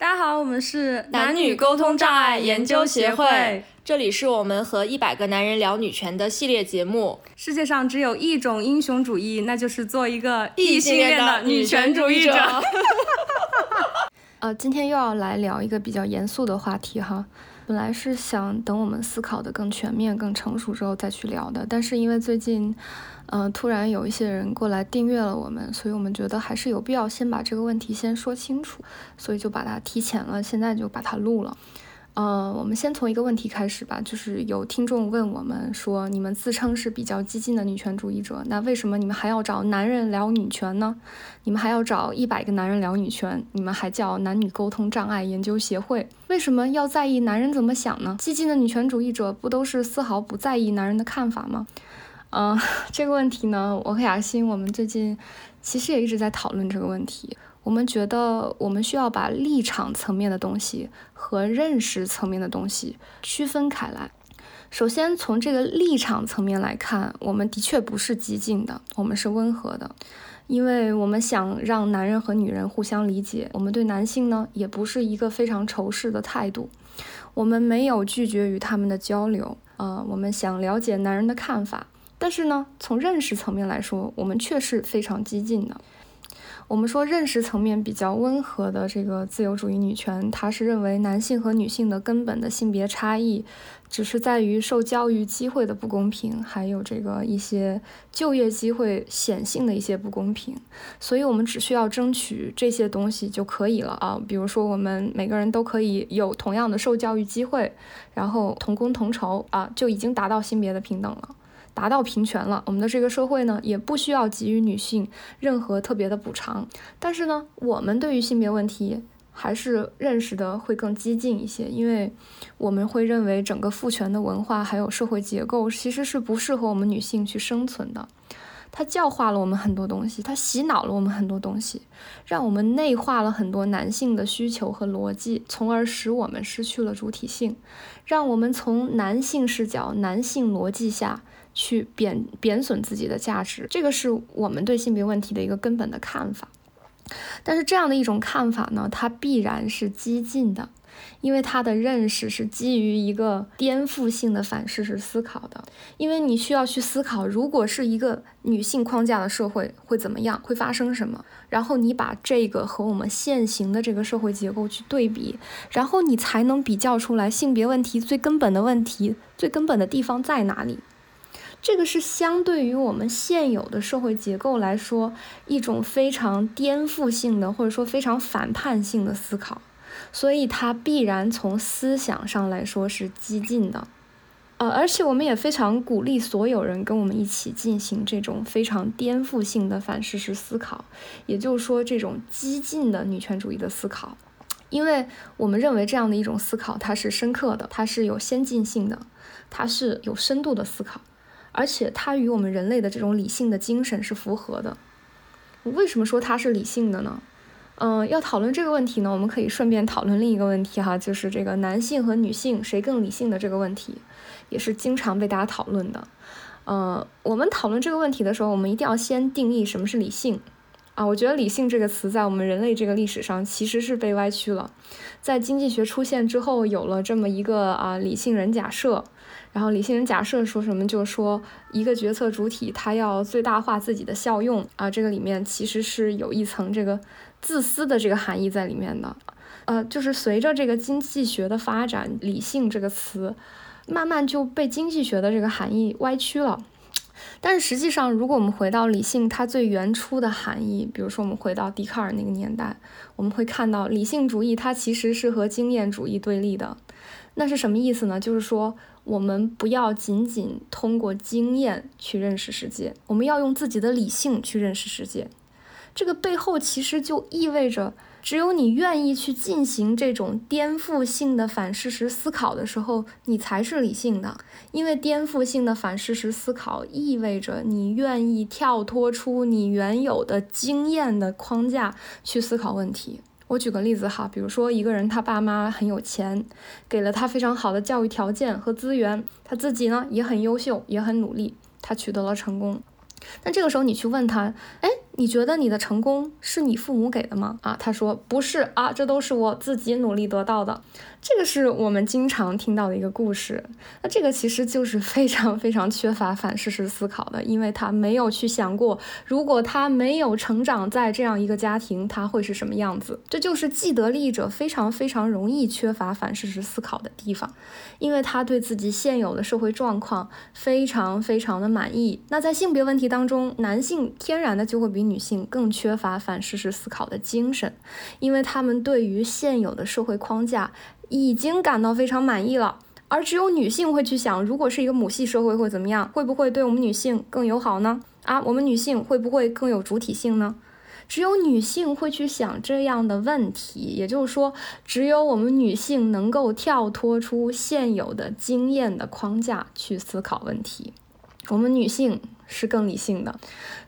大家好，我们是男女沟通障碍研究协会，这里是我们和一百个男人聊女权的系列节目。世界上只有一种英雄主义，那就是做一个异性恋的女权主义者。呃，今天又要来聊一个比较严肃的话题哈。本来是想等我们思考的更全面、更成熟之后再去聊的，但是因为最近。呃，突然有一些人过来订阅了我们，所以我们觉得还是有必要先把这个问题先说清楚，所以就把它提前了，现在就把它录了。呃，我们先从一个问题开始吧，就是有听众问我们说，你们自称是比较激进的女权主义者，那为什么你们还要找男人聊女权呢？你们还要找一百个男人聊女权，你们还叫男女沟通障碍研究协会，为什么要在意男人怎么想呢？激进的女权主义者不都是丝毫不在意男人的看法吗？嗯，这个问题呢，我和雅欣，我们最近其实也一直在讨论这个问题。我们觉得，我们需要把立场层面的东西和认识层面的东西区分开来。首先，从这个立场层面来看，我们的确不是激进的，我们是温和的，因为我们想让男人和女人互相理解。我们对男性呢，也不是一个非常仇视的态度，我们没有拒绝与他们的交流。呃，我们想了解男人的看法。但是呢，从认识层面来说，我们却是非常激进的。我们说认识层面比较温和的这个自由主义女权，它是认为男性和女性的根本的性别差异，只是在于受教育机会的不公平，还有这个一些就业机会显性的一些不公平。所以，我们只需要争取这些东西就可以了啊。比如说，我们每个人都可以有同样的受教育机会，然后同工同酬啊，就已经达到性别的平等了。达到平权了，我们的这个社会呢，也不需要给予女性任何特别的补偿。但是呢，我们对于性别问题还是认识的会更激进一些，因为我们会认为整个父权的文化还有社会结构其实是不适合我们女性去生存的。它教化了我们很多东西，它洗脑了我们很多东西，让我们内化了很多男性的需求和逻辑，从而使我们失去了主体性，让我们从男性视角、男性逻辑下。去贬贬损自己的价值，这个是我们对性别问题的一个根本的看法。但是这样的一种看法呢，它必然是激进的，因为它的认识是基于一个颠覆性的反事实思考的。因为你需要去思考，如果是一个女性框架的社会会怎么样，会发生什么，然后你把这个和我们现行的这个社会结构去对比，然后你才能比较出来性别问题最根本的问题，最根本的地方在哪里。这个是相对于我们现有的社会结构来说，一种非常颠覆性的，或者说非常反叛性的思考，所以它必然从思想上来说是激进的，呃，而且我们也非常鼓励所有人跟我们一起进行这种非常颠覆性的反事实思考，也就是说这种激进的女权主义的思考，因为我们认为这样的一种思考它是深刻的，它是有先进性的，它是有深度的思考。而且它与我们人类的这种理性的精神是符合的。为什么说它是理性的呢？嗯，要讨论这个问题呢，我们可以顺便讨论另一个问题哈，就是这个男性和女性谁更理性的这个问题，也是经常被大家讨论的。呃，我们讨论这个问题的时候，我们一定要先定义什么是理性啊。我觉得“理性”这个词在我们人类这个历史上其实是被歪曲了。在经济学出现之后，有了这么一个啊理性人假设。然后理性人假设说什么，就是说一个决策主体他要最大化自己的效用啊，这个里面其实是有一层这个自私的这个含义在里面的。呃，就是随着这个经济学的发展，理性这个词慢慢就被经济学的这个含义歪曲了。但是实际上，如果我们回到理性它最原初的含义，比如说我们回到笛卡尔那个年代，我们会看到理性主义它其实是和经验主义对立的。那是什么意思呢？就是说。我们不要仅仅通过经验去认识世界，我们要用自己的理性去认识世界。这个背后其实就意味着，只有你愿意去进行这种颠覆性的反事实思考的时候，你才是理性的。因为颠覆性的反事实思考意味着你愿意跳脱出你原有的经验的框架去思考问题。我举个例子哈，比如说一个人他爸妈很有钱，给了他非常好的教育条件和资源，他自己呢也很优秀，也很努力，他取得了成功。那这个时候你去问他，哎，你觉得你的成功是你父母给的吗？啊，他说不是啊，这都是我自己努力得到的。这个是我们经常听到的一个故事。那这个其实就是非常非常缺乏反事实思考的，因为他没有去想过，如果他没有成长在这样一个家庭，他会是什么样子。这就是既得利益者非常非常容易缺乏反事实思考的地方，因为他对自己现有的社会状况非常非常的满意。那在性别问题当中，男性天然的就会比女性更缺乏反事实思考的精神，因为他们对于现有的社会框架已经感到非常满意了，而只有女性会去想，如果是一个母系社会会怎么样，会不会对我们女性更友好呢？啊，我们女性会不会更有主体性呢？只有女性会去想这样的问题，也就是说，只有我们女性能够跳脱出现有的经验的框架去思考问题。我们女性是更理性的，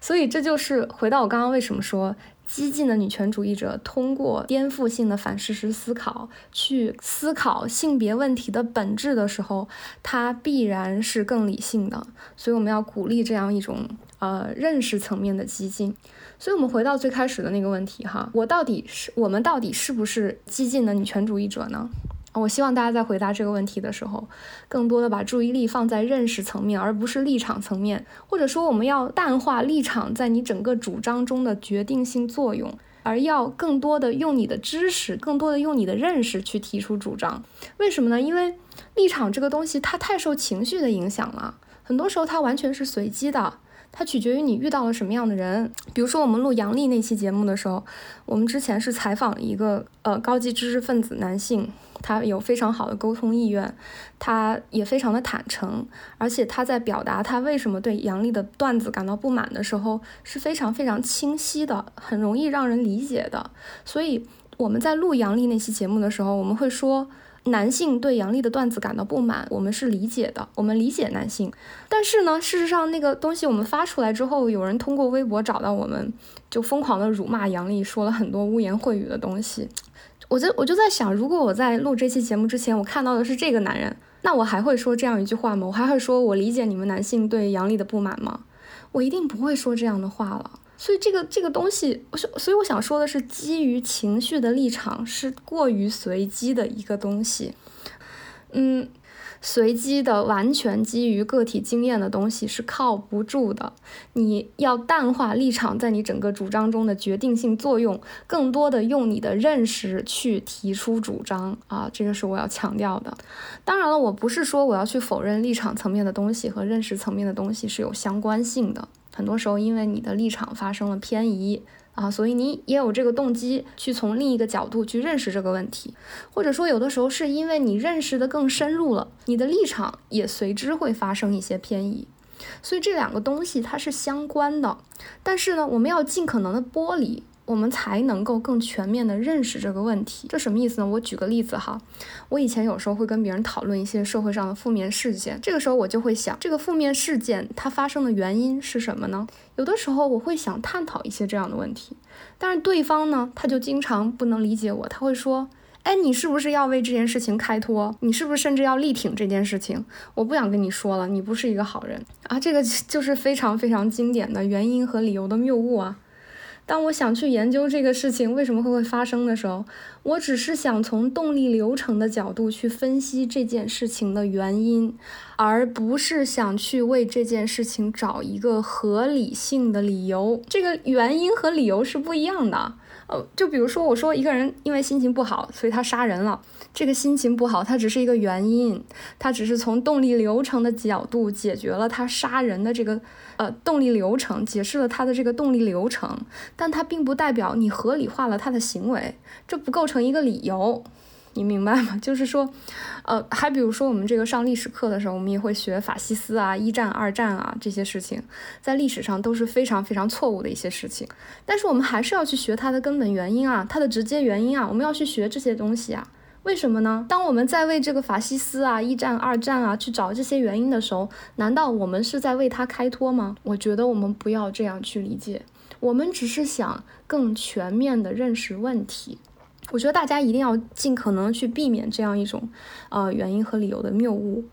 所以这就是回到我刚刚为什么说激进的女权主义者通过颠覆性的反事实思考去思考性别问题的本质的时候，它必然是更理性的。所以我们要鼓励这样一种呃认识层面的激进。所以，我们回到最开始的那个问题哈，我到底是我们到底是不是激进的女权主义者呢？我希望大家在回答这个问题的时候，更多的把注意力放在认识层面，而不是立场层面。或者说，我们要淡化立场在你整个主张中的决定性作用，而要更多的用你的知识，更多的用你的认识去提出主张。为什么呢？因为立场这个东西它太受情绪的影响了，很多时候它完全是随机的。它取决于你遇到了什么样的人。比如说，我们录杨笠那期节目的时候，我们之前是采访了一个呃高级知识分子男性，他有非常好的沟通意愿，他也非常的坦诚，而且他在表达他为什么对杨笠的段子感到不满的时候是非常非常清晰的，很容易让人理解的。所以我们在录杨笠那期节目的时候，我们会说。男性对杨笠的段子感到不满，我们是理解的，我们理解男性。但是呢，事实上那个东西我们发出来之后，有人通过微博找到我们，就疯狂的辱骂杨笠，说了很多污言秽语的东西。我就我就在想，如果我在录这期节目之前，我看到的是这个男人，那我还会说这样一句话吗？我还会说我理解你们男性对杨笠的不满吗？我一定不会说这样的话了。所以这个这个东西，我所以我想说的是，基于情绪的立场是过于随机的一个东西。嗯，随机的完全基于个体经验的东西是靠不住的。你要淡化立场在你整个主张中的决定性作用，更多的用你的认识去提出主张啊，这个是我要强调的。当然了，我不是说我要去否认立场层面的东西和认识层面的东西是有相关性的。很多时候，因为你的立场发生了偏移啊，所以你也有这个动机去从另一个角度去认识这个问题，或者说有的时候是因为你认识的更深入了，你的立场也随之会发生一些偏移，所以这两个东西它是相关的。但是呢，我们要尽可能的剥离。我们才能够更全面的认识这个问题，这什么意思呢？我举个例子哈，我以前有时候会跟别人讨论一些社会上的负面事件，这个时候我就会想，这个负面事件它发生的原因是什么呢？有的时候我会想探讨一些这样的问题，但是对方呢，他就经常不能理解我，他会说，哎，你是不是要为这件事情开脱？你是不是甚至要力挺这件事情？我不想跟你说了，你不是一个好人啊！这个就是非常非常经典的原因和理由的谬误啊。当我想去研究这个事情为什么会会发生的时候，我只是想从动力流程的角度去分析这件事情的原因，而不是想去为这件事情找一个合理性的理由。这个原因和理由是不一样的。呃，就比如说，我说一个人因为心情不好，所以他杀人了。这个心情不好，它只是一个原因，它只是从动力流程的角度解决了他杀人的这个呃动力流程，解释了他的这个动力流程，但它并不代表你合理化了他的行为，这不构成一个理由。你明白吗？就是说，呃，还比如说我们这个上历史课的时候，我们也会学法西斯啊、一战、二战啊这些事情，在历史上都是非常非常错误的一些事情。但是我们还是要去学它的根本原因啊，它的直接原因啊，我们要去学这些东西啊。为什么呢？当我们在为这个法西斯啊、一战、二战啊去找这些原因的时候，难道我们是在为它开脱吗？我觉得我们不要这样去理解，我们只是想更全面的认识问题。我觉得大家一定要尽可能去避免这样一种，呃，原因和理由的谬误。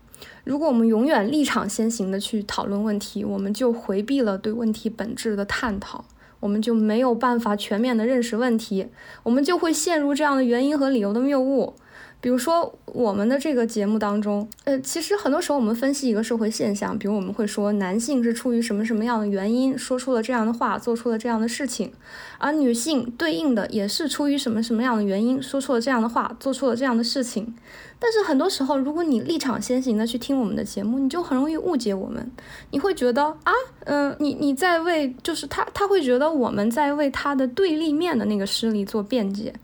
如果我们永远立场先行的去讨论问题，我们就回避了对问题本质的探讨。我们就没有办法全面的认识问题，我们就会陷入这样的原因和理由的谬误。比如说，我们的这个节目当中，呃，其实很多时候我们分析一个社会现象，比如我们会说男性是出于什么什么样的原因说出了这样的话，做出了这样的事情，而女性对应的也是出于什么什么样的原因说出了这样的话，做出了这样的事情。但是很多时候，如果你立场先行的去听我们的节目，你就很容易误解我们，你会觉得啊，嗯，你你在为就是他他会觉得我们在为他的对立面的那个势力做辩解。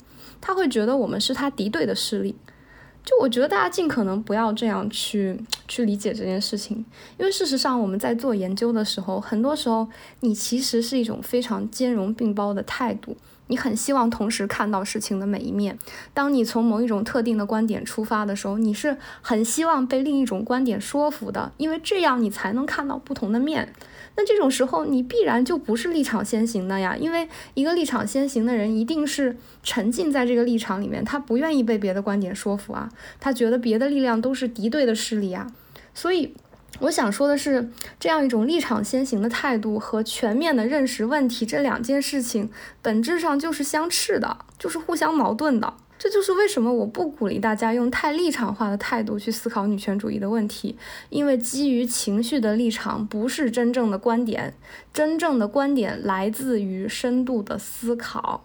他会觉得我们是他敌对的势力，就我觉得大家尽可能不要这样去 去理解这件事情，因为事实上我们在做研究的时候，很多时候你其实是一种非常兼容并包的态度，你很希望同时看到事情的每一面。当你从某一种特定的观点出发的时候，你是很希望被另一种观点说服的，因为这样你才能看到不同的面。那这种时候，你必然就不是立场先行的呀，因为一个立场先行的人，一定是沉浸在这个立场里面，他不愿意被别的观点说服啊，他觉得别的力量都是敌对的势力啊。所以，我想说的是，这样一种立场先行的态度和全面的认识问题这两件事情，本质上就是相斥的，就是互相矛盾的。这就是为什么我不鼓励大家用太立场化的态度去思考女权主义的问题，因为基于情绪的立场不是真正的观点，真正的观点来自于深度的思考。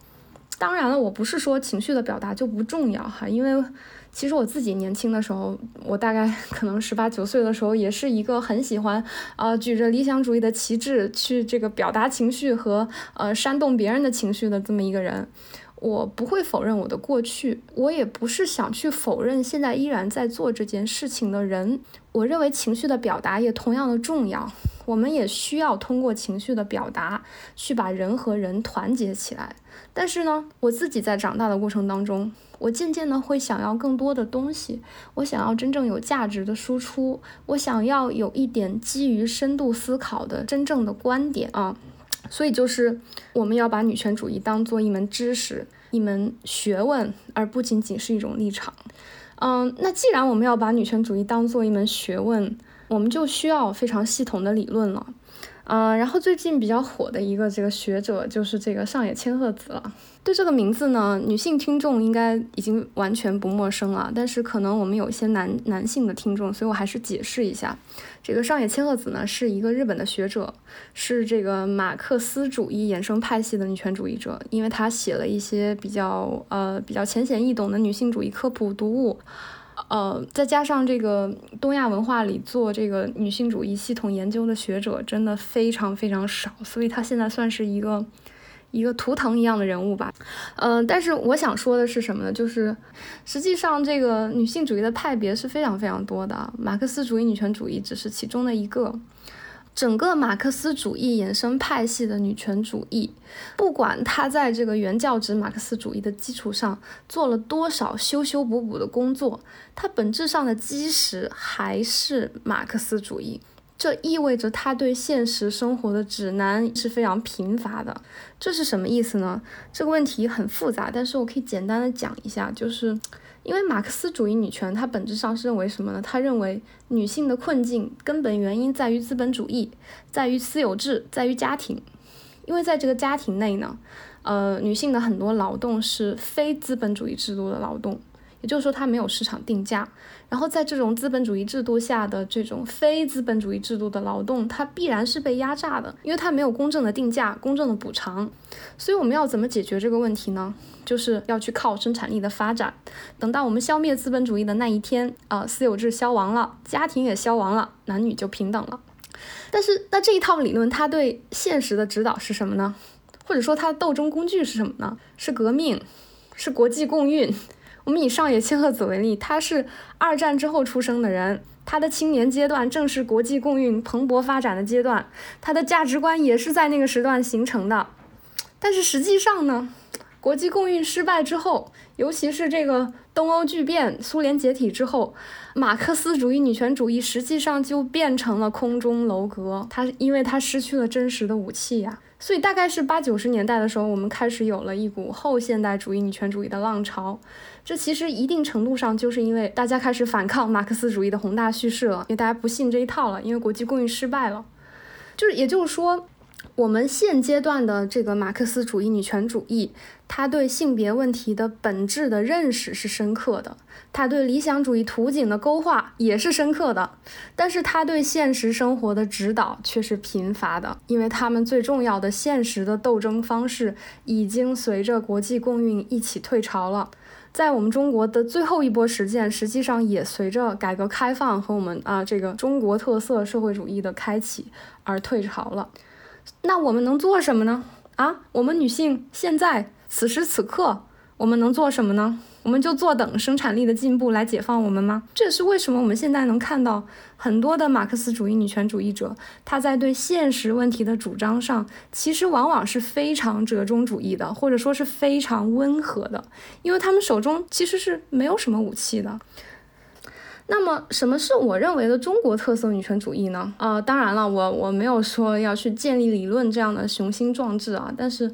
当然了，我不是说情绪的表达就不重要哈，因为其实我自己年轻的时候，我大概可能十八九岁的时候，也是一个很喜欢啊举着理想主义的旗帜去这个表达情绪和呃煽动别人的情绪的这么一个人。我不会否认我的过去，我也不是想去否认现在依然在做这件事情的人。我认为情绪的表达也同样的重要，我们也需要通过情绪的表达去把人和人团结起来。但是呢，我自己在长大的过程当中，我渐渐的会想要更多的东西，我想要真正有价值的输出，我想要有一点基于深度思考的真正的观点啊。所以就是我们要把女权主义当做一门知识、一门学问，而不仅仅是一种立场。嗯，那既然我们要把女权主义当做一门学问，我们就需要非常系统的理论了。啊，然后最近比较火的一个这个学者就是这个上野千鹤子了。对这个名字呢，女性听众应该已经完全不陌生了，但是可能我们有一些男男性的听众，所以我还是解释一下。这个上野千鹤子呢，是一个日本的学者，是这个马克思主义衍生派系的女权主义者，因为她写了一些比较呃比较浅显易懂的女性主义科普读物。呃，再加上这个东亚文化里做这个女性主义系统研究的学者真的非常非常少，所以她现在算是一个一个图腾一样的人物吧。嗯，但是我想说的是什么呢？就是实际上这个女性主义的派别是非常非常多的，马克思主义女权主义只是其中的一个。整个马克思主义衍生派系的女权主义，不管它在这个原教旨马克思主义的基础上做了多少修修补补的工作，它本质上的基石还是马克思主义。这意味着它对现实生活的指南是非常贫乏的。这是什么意思呢？这个问题很复杂，但是我可以简单的讲一下，就是。因为马克思主义女权，它本质上是认为什么呢？它认为女性的困境根本原因在于资本主义，在于私有制，在于家庭。因为在这个家庭内呢，呃，女性的很多劳动是非资本主义制度的劳动。也就是说，它没有市场定价。然后，在这种资本主义制度下的这种非资本主义制度的劳动，它必然是被压榨的，因为它没有公正的定价、公正的补偿。所以，我们要怎么解决这个问题呢？就是要去靠生产力的发展。等到我们消灭资本主义的那一天，啊，私有制消亡了，家庭也消亡了，男女就平等了。但是，那这一套理论，它对现实的指导是什么呢？或者说，它的斗争工具是什么呢？是革命，是国际共运。我们以上野千鹤子为例，他是二战之后出生的人，他的青年阶段正是国际共运蓬勃发展的阶段，他的价值观也是在那个时段形成的。但是实际上呢，国际共运失败之后，尤其是这个东欧剧变、苏联解体之后，马克思主义女权主义实际上就变成了空中楼阁，它因为它失去了真实的武器呀。所以大概是八九十年代的时候，我们开始有了一股后现代主义女权主义的浪潮。这其实一定程度上就是因为大家开始反抗马克思主义的宏大叙事了，因为大家不信这一套了，因为国际共运失败了。就是也就是说，我们现阶段的这个马克思主义女权主义，它对性别问题的本质的认识是深刻的，它对理想主义图景的勾画也是深刻的，但是它对现实生活的指导却是贫乏的，因为他们最重要的现实的斗争方式已经随着国际共运一起退潮了。在我们中国的最后一波实践，实际上也随着改革开放和我们啊这个中国特色社会主义的开启而退潮了。那我们能做什么呢？啊，我们女性现在此时此刻，我们能做什么呢？我们就坐等生产力的进步来解放我们吗？这也是为什么我们现在能看到很多的马克思主义女权主义者，他在对现实问题的主张上，其实往往是非常折中主义的，或者说是非常温和的，因为他们手中其实是没有什么武器的。那么，什么是我认为的中国特色女权主义呢？啊，当然了，我我没有说要去建立理论这样的雄心壮志啊。但是，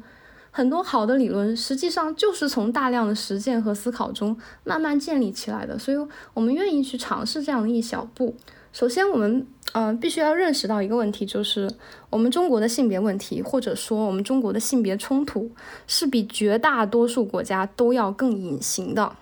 很多好的理论实际上就是从大量的实践和思考中慢慢建立起来的。所以，我们愿意去尝试这样的一小步。首先，我们呃必须要认识到一个问题，就是我们中国的性别问题，或者说我们中国的性别冲突，是比绝大多数国家都要更隐形的。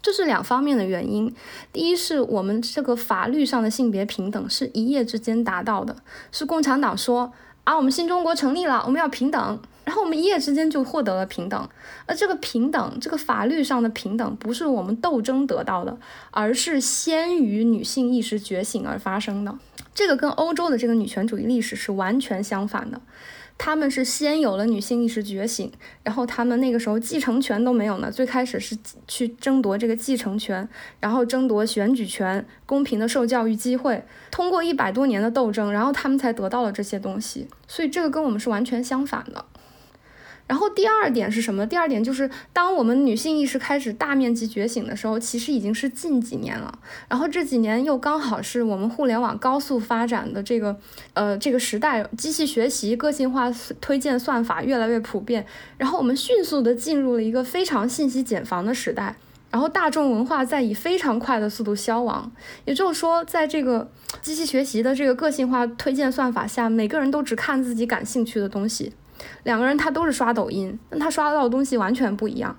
这是两方面的原因。第一，是我们这个法律上的性别平等是一夜之间达到的，是共产党说啊，我们新中国成立了，我们要平等，然后我们一夜之间就获得了平等。而这个平等，这个法律上的平等，不是我们斗争得到的，而是先于女性意识觉醒而发生的。这个跟欧洲的这个女权主义历史是完全相反的。他们是先有了女性意识觉醒，然后他们那个时候继承权都没有呢。最开始是去争夺这个继承权，然后争夺选举权、公平的受教育机会，通过一百多年的斗争，然后他们才得到了这些东西。所以这个跟我们是完全相反的。然后第二点是什么？第二点就是，当我们女性意识开始大面积觉醒的时候，其实已经是近几年了。然后这几年又刚好是我们互联网高速发展的这个，呃，这个时代，机器学习、个性化推荐算法越来越普遍。然后我们迅速的进入了一个非常信息茧房的时代。然后大众文化在以非常快的速度消亡。也就是说，在这个 机器学习的这个个性化推荐算法下，每个人都只看自己感兴趣的东西。两个人他都是刷抖音，但他刷到的东西完全不一样，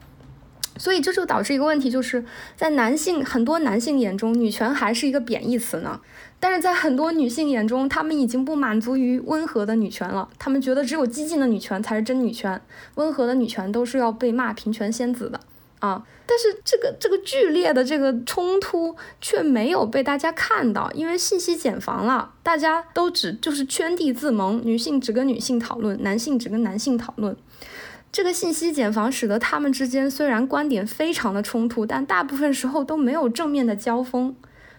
所以这就导致一个问题，就是在男性很多男性眼中，女权还是一个贬义词呢。但是在很多女性眼中，她们已经不满足于温和的女权了，她们觉得只有激进的女权才是真女权，温和的女权都是要被骂平权仙子的。啊！但是这个这个剧烈的这个冲突却没有被大家看到，因为信息茧房了，大家都只就是圈地自萌，女性只跟女性讨论，男性只跟男性讨论。这个信息茧房使得他们之间虽然观点非常的冲突，但大部分时候都没有正面的交锋。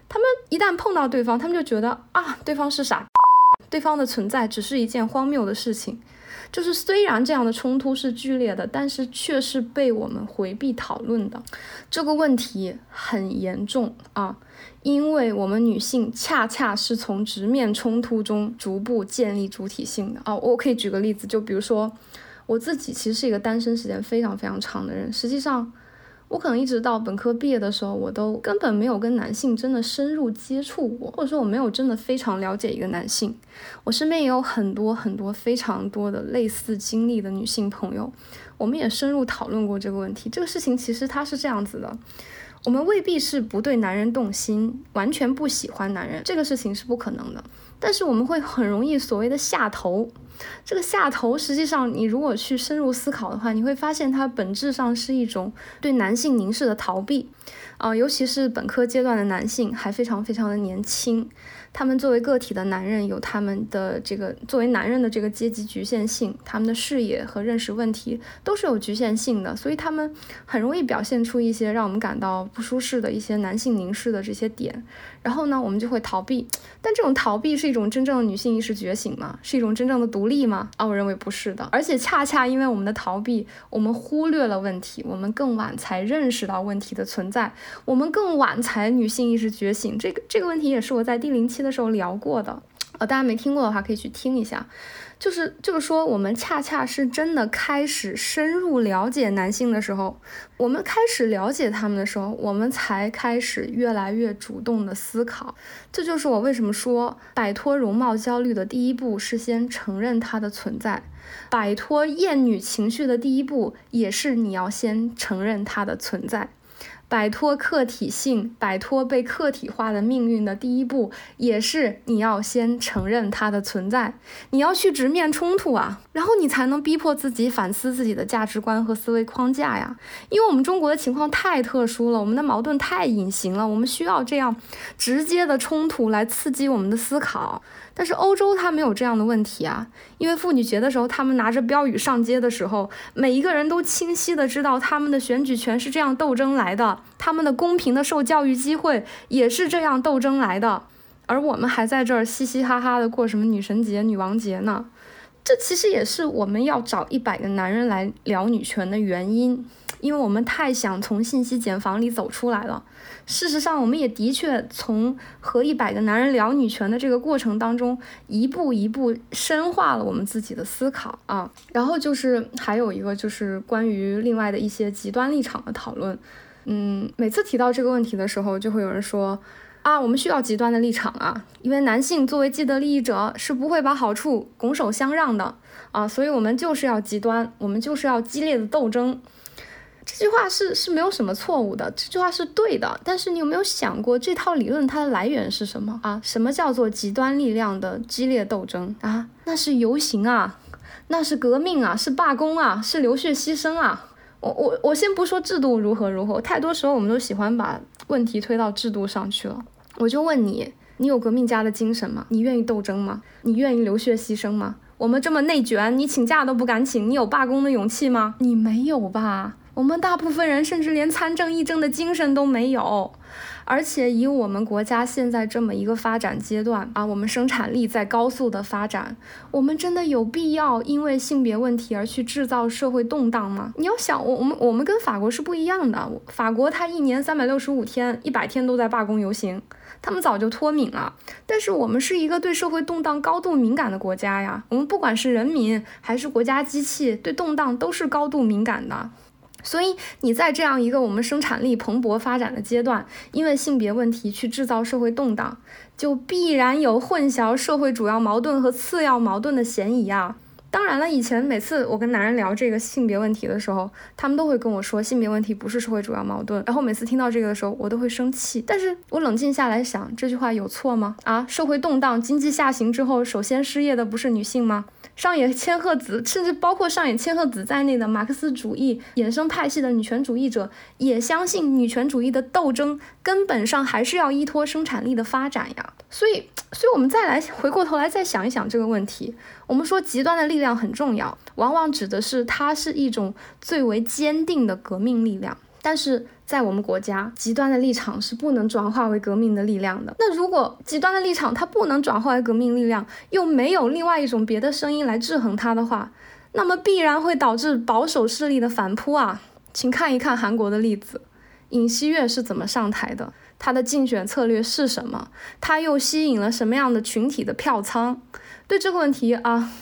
他们一旦碰到对方，他们就觉得啊，对方是傻，对方的存在只是一件荒谬的事情。就是虽然这样的冲突是剧烈的，但是却是被我们回避讨论的。这个问题很严重啊，因为我们女性恰恰是从直面冲突中逐步建立主体性的啊。我可以举个例子，就比如说我自己其实是一个单身时间非常非常长的人，实际上。我可能一直到本科毕业的时候，我都根本没有跟男性真的深入接触过，或者说我没有真的非常了解一个男性。我身边也有很多很多非常多的类似经历的女性朋友，我们也深入讨论过这个问题。这个事情其实它是这样子的，我们未必是不对男人动心，完全不喜欢男人，这个事情是不可能的。但是我们会很容易所谓的下头。这个下头，实际上你如果去深入思考的话，你会发现它本质上是一种对男性凝视的逃避，啊，尤其是本科阶段的男性还非常非常的年轻。他们作为个体的男人，有他们的这个作为男人的这个阶级局限性，他们的视野和认识问题都是有局限性的，所以他们很容易表现出一些让我们感到不舒适的一些男性凝视的这些点，然后呢，我们就会逃避。但这种逃避是一种真正的女性意识觉醒吗？是一种真正的独立吗？啊，我认为不是的。而且恰恰因为我们的逃避，我们忽略了问题，我们更晚才认识到问题的存在，我们更晚才女性意识觉醒。这个这个问题也是我在第零期。的时候聊过的，呃，大家没听过的话可以去听一下。就是就是说，我们恰恰是真的开始深入了解男性的时候，我们开始了解他们的时候，我们才开始越来越主动的思考。这就是我为什么说，摆脱容貌焦虑的第一步是先承认它的存在，摆脱厌女情绪的第一步也是你要先承认它的存在。摆脱客体性，摆脱被客体化的命运的第一步，也是你要先承认它的存在。你要去直面冲突啊，然后你才能逼迫自己反思自己的价值观和思维框架呀。因为我们中国的情况太特殊了，我们的矛盾太隐形了，我们需要这样直接的冲突来刺激我们的思考。但是欧洲它没有这样的问题啊，因为妇女节的时候，他们拿着标语上街的时候，每一个人都清晰的知道他们的选举权是这样斗争来的，他们的公平的受教育机会也是这样斗争来的，而我们还在这儿嘻嘻哈哈的过什么女神节、女王节呢？这其实也是我们要找一百个男人来聊女权的原因，因为我们太想从信息茧房里走出来了。事实上，我们也的确从和一百个男人聊女权的这个过程当中，一步一步深化了我们自己的思考啊。然后就是还有一个就是关于另外的一些极端立场的讨论。嗯，每次提到这个问题的时候，就会有人说啊，我们需要极端的立场啊，因为男性作为既得利益者是不会把好处拱手相让的啊，所以我们就是要极端，我们就是要激烈的斗争。这句话是是没有什么错误的，这句话是对的。但是你有没有想过，这套理论它的来源是什么啊？什么叫做极端力量的激烈斗争啊？那是游行啊，那是革命啊，是罢工啊，是流血牺牲啊。我我我先不说制度如何如何，太多时候我们都喜欢把问题推到制度上去了。我就问你，你有革命家的精神吗？你愿意斗争吗？你愿意流血牺牲吗？我们这么内卷，你请假都不敢请，你有罢工的勇气吗？你没有吧？我们大部分人甚至连参政议政的精神都没有，而且以我们国家现在这么一个发展阶段啊，我们生产力在高速的发展，我们真的有必要因为性别问题而去制造社会动荡吗？你要想，我我们我们跟法国是不一样的，法国它一年三百六十五天，一百天都在罢工游行，他们早就脱敏了。但是我们是一个对社会动荡高度敏感的国家呀，我们不管是人民还是国家机器，对动荡都是高度敏感的。所以你在这样一个我们生产力蓬勃发展的阶段，因为性别问题去制造社会动荡，就必然有混淆社会主要矛盾和次要矛盾的嫌疑啊。当然了，以前每次我跟男人聊这个性别问题的时候，他们都会跟我说性别问题不是社会主要矛盾。然后每次听到这个的时候，我都会生气。但是我冷静下来想，这句话有错吗？啊，社会动荡、经济下行之后，首先失业的不是女性吗？上野千鹤子，甚至包括上野千鹤子在内的马克思主义衍生派系的女权主义者，也相信女权主义的斗争根本上还是要依托生产力的发展呀。所以，所以我们再来回过头来再想一想这个问题。我们说极端的力量很重要，往往指的是它是一种最为坚定的革命力量，但是。在我们国家，极端的立场是不能转化为革命的力量的。那如果极端的立场它不能转化为革命力量，又没有另外一种别的声音来制衡它的话，那么必然会导致保守势力的反扑啊！请看一看韩国的例子，尹锡悦是怎么上台的，他的竞选策略是什么，他又吸引了什么样的群体的票仓？对这个问题啊。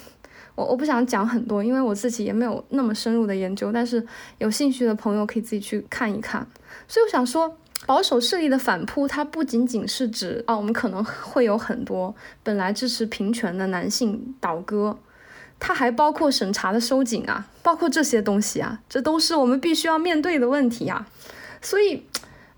我我不想讲很多，因为我自己也没有那么深入的研究，但是有兴趣的朋友可以自己去看一看。所以我想说，保守势力的反扑，它不仅仅是指啊，我们可能会有很多本来支持平权的男性倒戈，它还包括审查的收紧啊，包括这些东西啊，这都是我们必须要面对的问题啊。所以，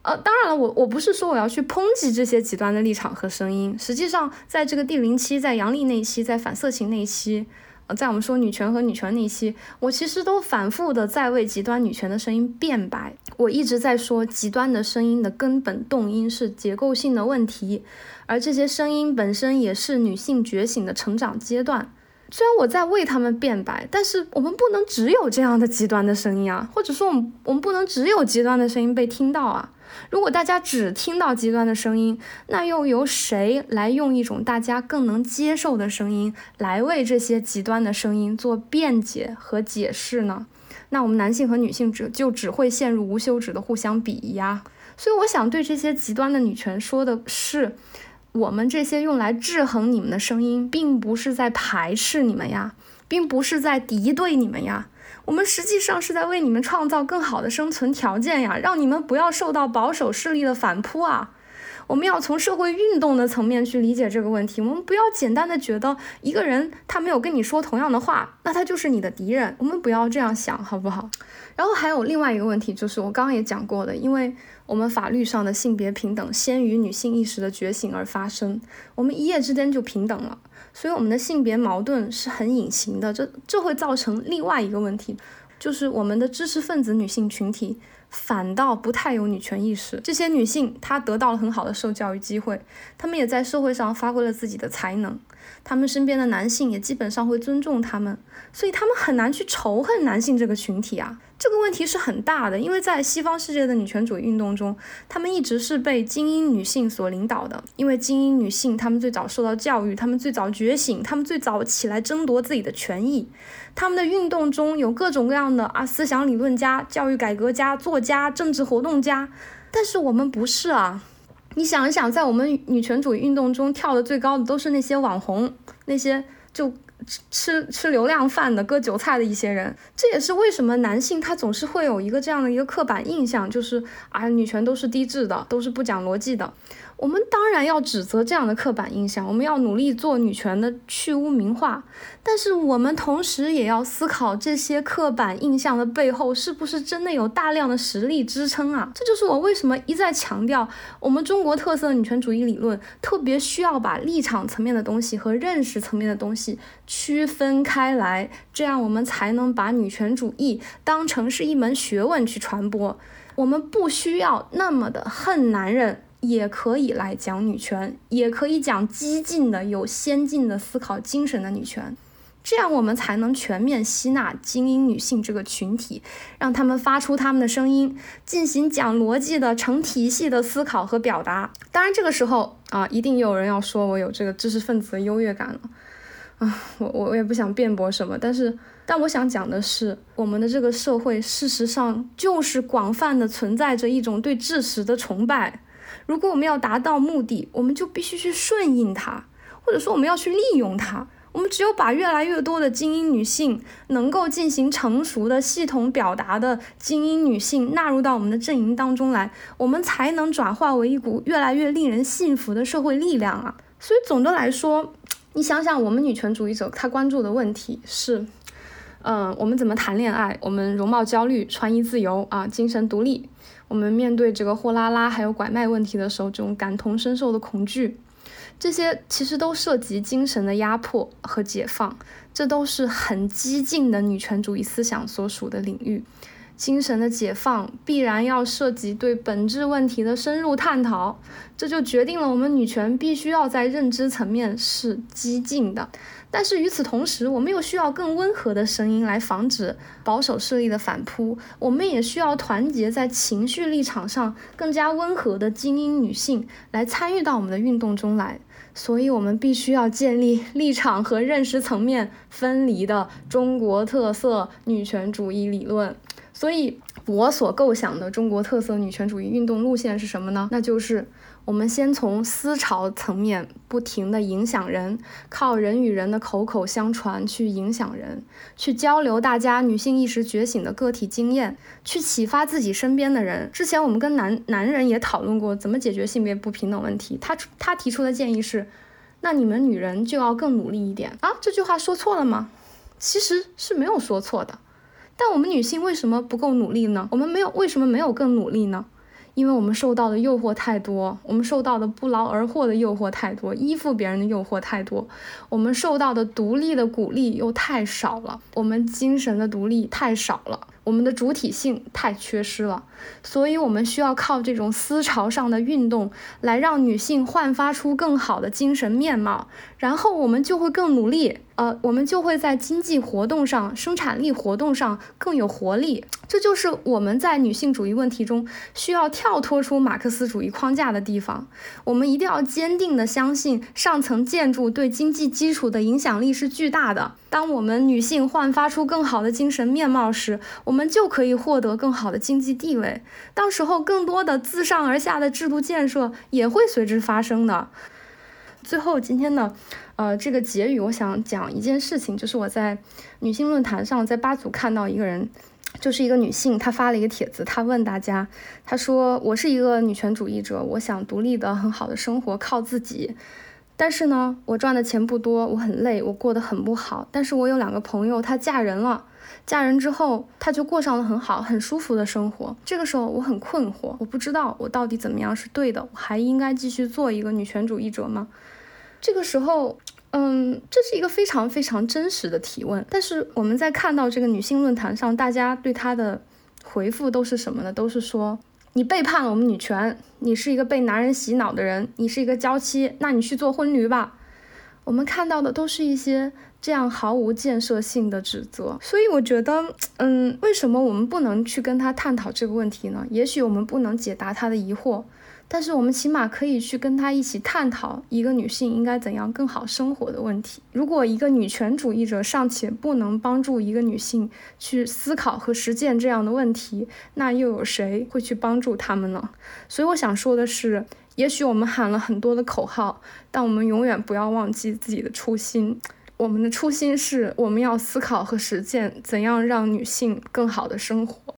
呃，当然了，我我不是说我要去抨击这些极端的立场和声音，实际上在这个第零期，在杨笠那一期，在反色情那一期。在我们说女权和女权那期，我其实都反复的在为极端女权的声音辩白。我一直在说，极端的声音的根本动因是结构性的问题，而这些声音本身也是女性觉醒的成长阶段。虽然我在为他们辩白，但是我们不能只有这样的极端的声音啊，或者说我们我们不能只有极端的声音被听到啊。如果大家只听到极端的声音，那又由谁来用一种大家更能接受的声音来为这些极端的声音做辩解和解释呢？那我们男性和女性只就只会陷入无休止的互相鄙夷啊！所以我想对这些极端的女权说的是，我们这些用来制衡你们的声音，并不是在排斥你们呀，并不是在敌对你们呀。我们实际上是在为你们创造更好的生存条件呀，让你们不要受到保守势力的反扑啊！我们要从社会运动的层面去理解这个问题，我们不要简单的觉得一个人他没有跟你说同样的话，那他就是你的敌人。我们不要这样想，好不好？然后还有另外一个问题，就是我刚刚也讲过的，因为我们法律上的性别平等先于女性意识的觉醒而发生，我们一夜之间就平等了。所以我们的性别矛盾是很隐形的，这这会造成另外一个问题，就是我们的知识分子女性群体反倒不太有女权意识。这些女性她得到了很好的受教育机会，她们也在社会上发挥了自己的才能，他们身边的男性也基本上会尊重他们，所以他们很难去仇恨男性这个群体啊。这个问题是很大的，因为在西方世界的女权主义运动中，他们一直是被精英女性所领导的。因为精英女性，她们最早受到教育，她们最早觉醒，她们最早起来争夺自己的权益。她们的运动中有各种各样的啊思想理论家、教育改革家、作家、政治活动家。但是我们不是啊！你想一想，在我们女权主义运动中跳的最高的都是那些网红，那些就。吃吃吃流量饭的、割韭菜的一些人，这也是为什么男性他总是会有一个这样的一个刻板印象，就是啊，女权都是低智的，都是不讲逻辑的。我们当然要指责这样的刻板印象，我们要努力做女权的去污名化，但是我们同时也要思考这些刻板印象的背后是不是真的有大量的实力支撑啊？这就是我为什么一再强调，我们中国特色女权主义理论特别需要把立场层面的东西和认识层面的东西区分开来，这样我们才能把女权主义当成是一门学问去传播。我们不需要那么的恨男人。也可以来讲女权，也可以讲激进的、有先进的思考精神的女权，这样我们才能全面吸纳精英女性这个群体，让他们发出他们的声音，进行讲逻辑的、成体系的思考和表达。当然，这个时候啊，一定有人要说我有这个知识分子的优越感了啊，我我也不想辩驳什么，但是，但我想讲的是，我们的这个社会事实上就是广泛的存在着一种对知识的崇拜。如果我们要达到目的，我们就必须去顺应它，或者说我们要去利用它。我们只有把越来越多的精英女性能够进行成熟的系统表达的精英女性纳入到我们的阵营当中来，我们才能转化为一股越来越令人信服的社会力量啊！所以总的来说，你想想，我们女权主义者他关注的问题是，嗯，我们怎么谈恋爱？我们容貌焦虑、穿衣自由啊，精神独立。我们面对这个货拉拉还有拐卖问题的时候，这种感同身受的恐惧，这些其实都涉及精神的压迫和解放，这都是很激进的女权主义思想所属的领域。精神的解放必然要涉及对本质问题的深入探讨，这就决定了我们女权必须要在认知层面是激进的。但是与此同时，我们又需要更温和的声音来防止保守势力的反扑。我们也需要团结在情绪立场上更加温和的精英女性来参与到我们的运动中来。所以，我们必须要建立立场和认识层面分离的中国特色女权主义理论。所以，我所构想的中国特色女权主义运动路线是什么呢？那就是。我们先从思潮层面不停地影响人，靠人与人的口口相传去影响人，去交流大家女性意识觉醒的个体经验，去启发自己身边的人。之前我们跟男男人也讨论过怎么解决性别不平等问题，他他提出的建议是，那你们女人就要更努力一点啊。这句话说错了吗？其实是没有说错的，但我们女性为什么不够努力呢？我们没有为什么没有更努力呢？因为我们受到的诱惑太多，我们受到的不劳而获的诱惑太多，依附别人的诱惑太多，我们受到的独立的鼓励又太少了，我们精神的独立太少了。我们的主体性太缺失了，所以我们需要靠这种思潮上的运动来让女性焕发出更好的精神面貌，然后我们就会更努力，呃，我们就会在经济活动上、生产力活动上更有活力。这就是我们在女性主义问题中需要跳脱出马克思主义框架的地方。我们一定要坚定地相信上层建筑对经济基础的影响力是巨大的。当我们女性焕发出更好的精神面貌时，我们就可以获得更好的经济地位。到时候，更多的自上而下的制度建设也会随之发生的。最后今天呢，呃，这个结语我想讲一件事情，就是我在女性论坛上，在八组看到一个人，就是一个女性，她发了一个帖子，她问大家，她说我是一个女权主义者，我想独立的很好的生活靠自己。但是呢，我赚的钱不多，我很累，我过得很不好。但是我有两个朋友，她嫁人了，嫁人之后，她就过上了很好、很舒服的生活。这个时候我很困惑，我不知道我到底怎么样是对的，我还应该继续做一个女权主义者吗？这个时候，嗯，这是一个非常非常真实的提问。但是我们在看到这个女性论坛上，大家对她的回复都是什么呢？都是说。你背叛了我们女权，你是一个被男人洗脑的人，你是一个娇妻，那你去做婚驴吧。我们看到的都是一些这样毫无建设性的指责，所以我觉得，嗯，为什么我们不能去跟他探讨这个问题呢？也许我们不能解答他的疑惑。但是我们起码可以去跟他一起探讨一个女性应该怎样更好生活的问题。如果一个女权主义者尚且不能帮助一个女性去思考和实践这样的问题，那又有谁会去帮助他们呢？所以我想说的是，也许我们喊了很多的口号，但我们永远不要忘记自己的初心。我们的初心是我们要思考和实践怎样让女性更好的生活。